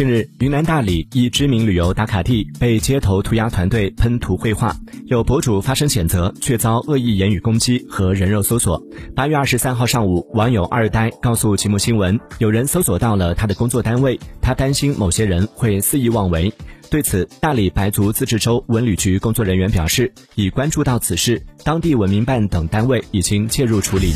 近日，云南大理一知名旅游打卡地被街头涂鸦团队喷涂绘画，有博主发声谴责，却遭恶意言语攻击和人肉搜索。八月二十三号上午，网友二呆告诉极目新闻，有人搜索到了他的工作单位，他担心某些人会肆意妄为。对此，大理白族自治州文旅局工作人员表示，已关注到此事，当地文明办等单位已经介入处理。